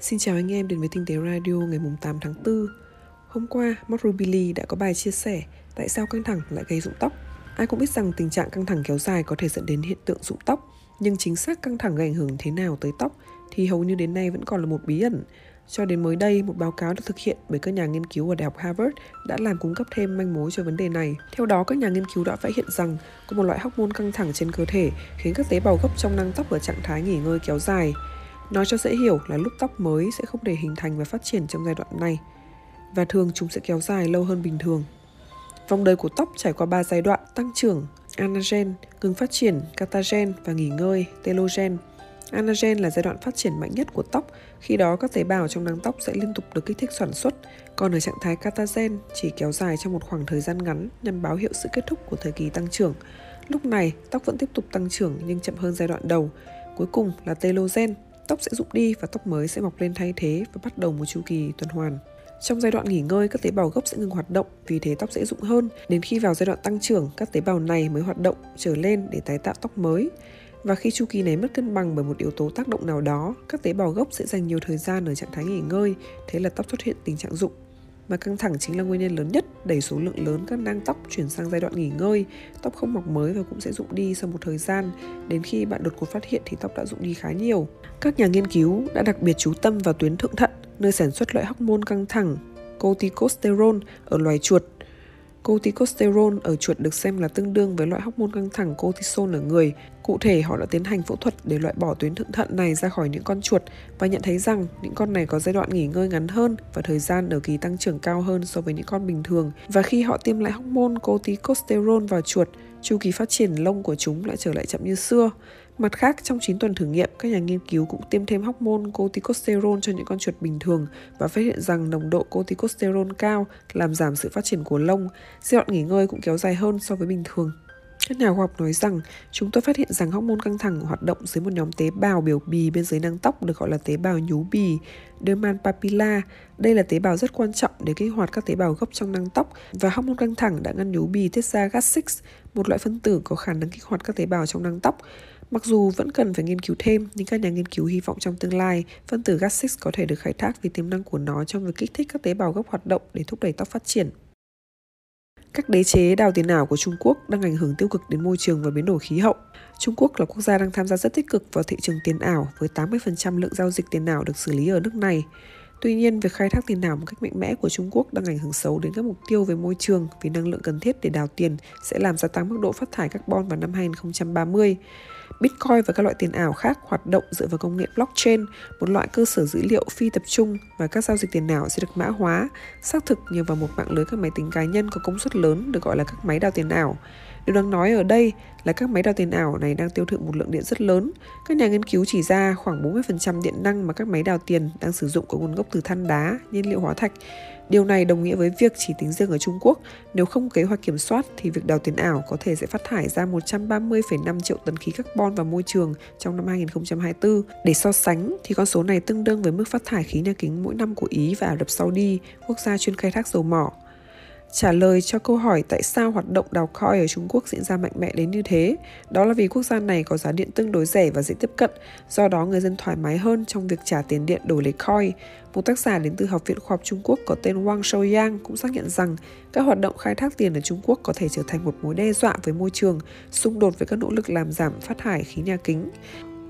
Xin chào anh em đến với Tinh tế Radio ngày 8 tháng 4. Hôm qua, Mark Rubili đã có bài chia sẻ tại sao căng thẳng lại gây rụng tóc. Ai cũng biết rằng tình trạng căng thẳng kéo dài có thể dẫn đến hiện tượng rụng tóc, nhưng chính xác căng thẳng gây ảnh hưởng thế nào tới tóc thì hầu như đến nay vẫn còn là một bí ẩn. Cho đến mới đây, một báo cáo được thực hiện bởi các nhà nghiên cứu ở Đại học Harvard đã làm cung cấp thêm manh mối cho vấn đề này. Theo đó, các nhà nghiên cứu đã phát hiện rằng có một loại hormone căng thẳng trên cơ thể khiến các tế bào gốc trong nang tóc ở trạng thái nghỉ ngơi kéo dài. Nói cho dễ hiểu là lúc tóc mới sẽ không để hình thành và phát triển trong giai đoạn này và thường chúng sẽ kéo dài lâu hơn bình thường. Vòng đời của tóc trải qua 3 giai đoạn tăng trưởng, anagen, ngừng phát triển, catagen và nghỉ ngơi, telogen. Anagen là giai đoạn phát triển mạnh nhất của tóc, khi đó các tế bào trong nang tóc sẽ liên tục được kích thích sản xuất, còn ở trạng thái catagen chỉ kéo dài trong một khoảng thời gian ngắn nhằm báo hiệu sự kết thúc của thời kỳ tăng trưởng. Lúc này, tóc vẫn tiếp tục tăng trưởng nhưng chậm hơn giai đoạn đầu. Cuối cùng là telogen, tóc sẽ rụng đi và tóc mới sẽ mọc lên thay thế và bắt đầu một chu kỳ tuần hoàn. Trong giai đoạn nghỉ ngơi, các tế bào gốc sẽ ngừng hoạt động, vì thế tóc sẽ rụng hơn. Đến khi vào giai đoạn tăng trưởng, các tế bào này mới hoạt động trở lên để tái tạo tóc mới. Và khi chu kỳ này mất cân bằng bởi một yếu tố tác động nào đó, các tế bào gốc sẽ dành nhiều thời gian ở trạng thái nghỉ ngơi, thế là tóc xuất hiện tình trạng rụng. Mà căng thẳng chính là nguyên nhân lớn nhất đẩy số lượng lớn các nang tóc chuyển sang giai đoạn nghỉ ngơi, tóc không mọc mới và cũng sẽ rụng đi sau một thời gian. Đến khi bạn đột ngột phát hiện thì tóc đã rụng đi khá nhiều. Các nhà nghiên cứu đã đặc biệt chú tâm vào tuyến thượng thận, nơi sản xuất loại hormone căng thẳng corticosterone ở loài chuột Corticosterone ở chuột được xem là tương đương với loại hormone căng thẳng cortisol ở người. Cụ thể, họ đã tiến hành phẫu thuật để loại bỏ tuyến thượng thận này ra khỏi những con chuột và nhận thấy rằng những con này có giai đoạn nghỉ ngơi ngắn hơn và thời gian ở kỳ tăng trưởng cao hơn so với những con bình thường. Và khi họ tiêm lại hormone corticosterone vào chuột, chu kỳ phát triển lông của chúng lại trở lại chậm như xưa. Mặt khác, trong 9 tuần thử nghiệm, các nhà nghiên cứu cũng tiêm thêm hormone corticosterone cho những con chuột bình thường và phát hiện rằng nồng độ corticosterone cao làm giảm sự phát triển của lông. Giai đoạn nghỉ ngơi cũng kéo dài hơn so với bình thường. Các nhà khoa học nói rằng chúng tôi phát hiện rằng hormone căng thẳng hoạt động dưới một nhóm tế bào biểu bì bên dưới nang tóc được gọi là tế bào nhú bì, Dermal papilla. Đây là tế bào rất quan trọng để kích hoạt các tế bào gốc trong nang tóc và hormone căng thẳng đã ngăn nhú bì tiết ra GAT6, một loại phân tử có khả năng kích hoạt các tế bào trong nang tóc. Mặc dù vẫn cần phải nghiên cứu thêm, nhưng các nhà nghiên cứu hy vọng trong tương lai, phân tử GAT6 có thể được khai thác vì tiềm năng của nó trong việc kích thích các tế bào gốc hoạt động để thúc đẩy tóc phát triển. Các đế chế đào tiền ảo của Trung Quốc đang ảnh hưởng tiêu cực đến môi trường và biến đổi khí hậu. Trung Quốc là quốc gia đang tham gia rất tích cực vào thị trường tiền ảo với 80% lượng giao dịch tiền ảo được xử lý ở nước này. Tuy nhiên, việc khai thác tiền ảo một cách mạnh mẽ của Trung Quốc đang ảnh hưởng xấu đến các mục tiêu về môi trường vì năng lượng cần thiết để đào tiền sẽ làm gia tăng mức độ phát thải carbon vào năm 2030. Bitcoin và các loại tiền ảo khác hoạt động dựa vào công nghệ blockchain, một loại cơ sở dữ liệu phi tập trung và các giao dịch tiền ảo sẽ được mã hóa, xác thực nhờ vào một mạng lưới các máy tính cá nhân có công suất lớn được gọi là các máy đào tiền ảo. Điều đáng nói ở đây là các máy đào tiền ảo này đang tiêu thụ một lượng điện rất lớn. Các nhà nghiên cứu chỉ ra khoảng 40% điện năng mà các máy đào tiền đang sử dụng có nguồn gốc từ than đá, nhiên liệu hóa thạch. Điều này đồng nghĩa với việc chỉ tính riêng ở Trung Quốc, nếu không kế hoạch kiểm soát thì việc đào tiền ảo có thể sẽ phát thải ra 130,5 triệu tấn khí carbon vào môi trường trong năm 2024. Để so sánh thì con số này tương đương với mức phát thải khí nhà kính mỗi năm của Ý và Ả Rập Saudi, quốc gia chuyên khai thác dầu mỏ. Trả lời cho câu hỏi tại sao hoạt động đào coin ở Trung Quốc diễn ra mạnh mẽ đến như thế, đó là vì quốc gia này có giá điện tương đối rẻ và dễ tiếp cận, do đó người dân thoải mái hơn trong việc trả tiền điện đổi lấy coin. Một tác giả đến từ Học viện Khoa học Trung Quốc có tên Wang Shouyang cũng xác nhận rằng các hoạt động khai thác tiền ở Trung Quốc có thể trở thành một mối đe dọa với môi trường, xung đột với các nỗ lực làm giảm phát thải khí nhà kính.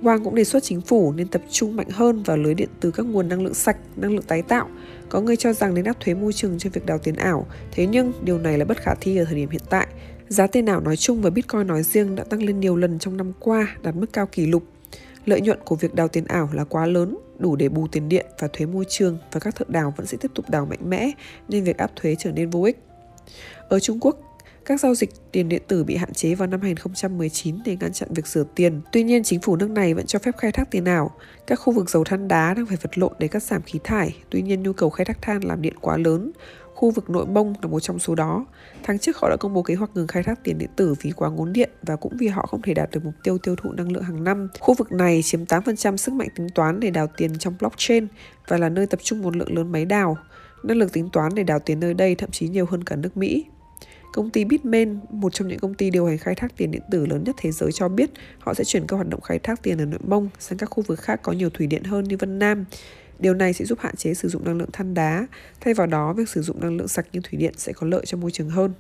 Wang cũng đề xuất chính phủ nên tập trung mạnh hơn vào lưới điện từ các nguồn năng lượng sạch, năng lượng tái tạo. Có người cho rằng nên áp thuế môi trường cho việc đào tiền ảo, thế nhưng điều này là bất khả thi ở thời điểm hiện tại. Giá tiền ảo nói chung và Bitcoin nói riêng đã tăng lên nhiều lần trong năm qua, đạt mức cao kỷ lục. Lợi nhuận của việc đào tiền ảo là quá lớn, đủ để bù tiền điện và thuế môi trường và các thợ đào vẫn sẽ tiếp tục đào mạnh mẽ nên việc áp thuế trở nên vô ích. Ở Trung Quốc, các giao dịch tiền điện tử bị hạn chế vào năm 2019 để ngăn chặn việc rửa tiền. Tuy nhiên, chính phủ nước này vẫn cho phép khai thác tiền ảo. Các khu vực dầu than đá đang phải vật lộn để cắt giảm khí thải, tuy nhiên nhu cầu khai thác than làm điện quá lớn. Khu vực nội mông là một trong số đó. Tháng trước họ đã công bố kế hoạch ngừng khai thác tiền điện tử vì quá ngốn điện và cũng vì họ không thể đạt được mục tiêu tiêu thụ năng lượng hàng năm. Khu vực này chiếm 8% sức mạnh tính toán để đào tiền trong blockchain và là nơi tập trung một lượng lớn máy đào. Năng lực tính toán để đào tiền nơi đây thậm chí nhiều hơn cả nước Mỹ. Công ty Bitmain, một trong những công ty điều hành khai thác tiền điện tử lớn nhất thế giới cho biết họ sẽ chuyển các hoạt động khai thác tiền ở nội mông sang các khu vực khác có nhiều thủy điện hơn như Vân Nam. Điều này sẽ giúp hạn chế sử dụng năng lượng than đá, thay vào đó việc sử dụng năng lượng sạch như thủy điện sẽ có lợi cho môi trường hơn.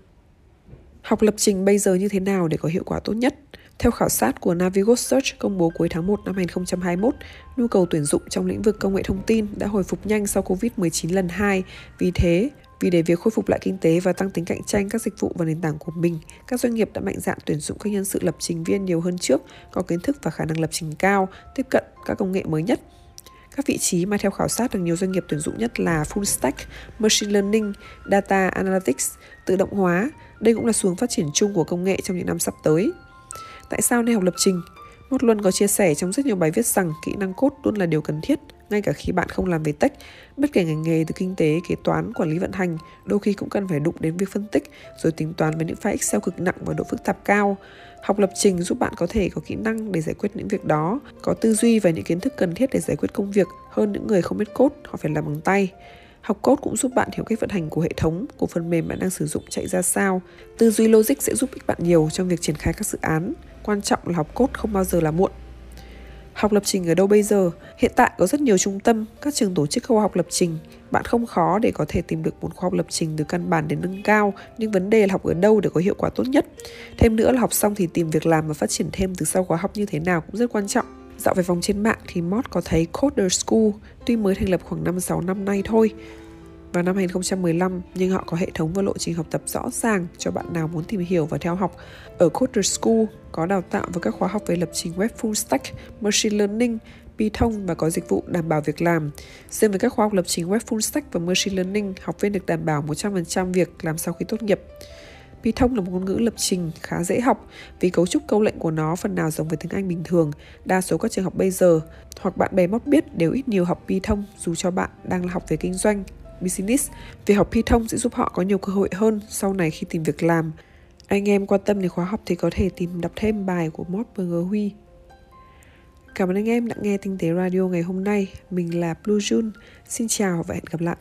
Học lập trình bây giờ như thế nào để có hiệu quả tốt nhất? Theo khảo sát của Navigo Search công bố cuối tháng 1 năm 2021, nhu cầu tuyển dụng trong lĩnh vực công nghệ thông tin đã hồi phục nhanh sau Covid-19 lần 2. Vì thế, vì để việc khôi phục lại kinh tế và tăng tính cạnh tranh các dịch vụ và nền tảng của mình, các doanh nghiệp đã mạnh dạn tuyển dụng các nhân sự lập trình viên nhiều hơn trước, có kiến thức và khả năng lập trình cao, tiếp cận các công nghệ mới nhất. Các vị trí mà theo khảo sát được nhiều doanh nghiệp tuyển dụng nhất là Full Stack, Machine Learning, Data Analytics, tự động hóa. Đây cũng là xu hướng phát triển chung của công nghệ trong những năm sắp tới. Tại sao nên học lập trình? Một Luân có chia sẻ trong rất nhiều bài viết rằng kỹ năng code luôn là điều cần thiết, ngay cả khi bạn không làm về tech. Bất kể ngành nghề từ kinh tế, kế toán, quản lý vận hành, đôi khi cũng cần phải đụng đến việc phân tích, rồi tính toán với những file Excel cực nặng và độ phức tạp cao. Học lập trình giúp bạn có thể có kỹ năng để giải quyết những việc đó, có tư duy và những kiến thức cần thiết để giải quyết công việc hơn những người không biết code, họ phải làm bằng tay. Học code cũng giúp bạn hiểu cách vận hành của hệ thống, của phần mềm bạn đang sử dụng chạy ra sao. Tư duy logic sẽ giúp ích bạn nhiều trong việc triển khai các dự án. Quan trọng là học code không bao giờ là muộn. Học lập trình ở đâu bây giờ? Hiện tại có rất nhiều trung tâm, các trường tổ chức khoa học lập trình. Bạn không khó để có thể tìm được một khoa học lập trình từ căn bản đến nâng cao, nhưng vấn đề là học ở đâu để có hiệu quả tốt nhất. Thêm nữa là học xong thì tìm việc làm và phát triển thêm từ sau khóa học như thế nào cũng rất quan trọng. Dạo về vòng trên mạng thì Mod có thấy Coder School, tuy mới thành lập khoảng 5-6 năm nay thôi, vào năm 2015 nhưng họ có hệ thống và lộ trình học tập rõ ràng cho bạn nào muốn tìm hiểu và theo học. Ở Coder School có đào tạo với các khóa học về lập trình web full stack, machine learning, Python và có dịch vụ đảm bảo việc làm. Riêng với các khóa học lập trình web full stack và machine learning, học viên được đảm bảo 100% việc làm sau khi tốt nghiệp. Python là một ngôn ngữ lập trình khá dễ học vì cấu trúc câu lệnh của nó phần nào giống với tiếng Anh bình thường. Đa số các trường học bây giờ hoặc bạn bè mót biết đều ít nhiều học Python dù cho bạn đang học về kinh doanh, business. Việc học Python sẽ giúp họ có nhiều cơ hội hơn sau này khi tìm việc làm. Anh em quan tâm đến khóa học thì có thể tìm đọc thêm bài của Mort BG Huy. Cảm ơn anh em đã nghe Tinh tế Radio ngày hôm nay. Mình là Blue June. Xin chào và hẹn gặp lại.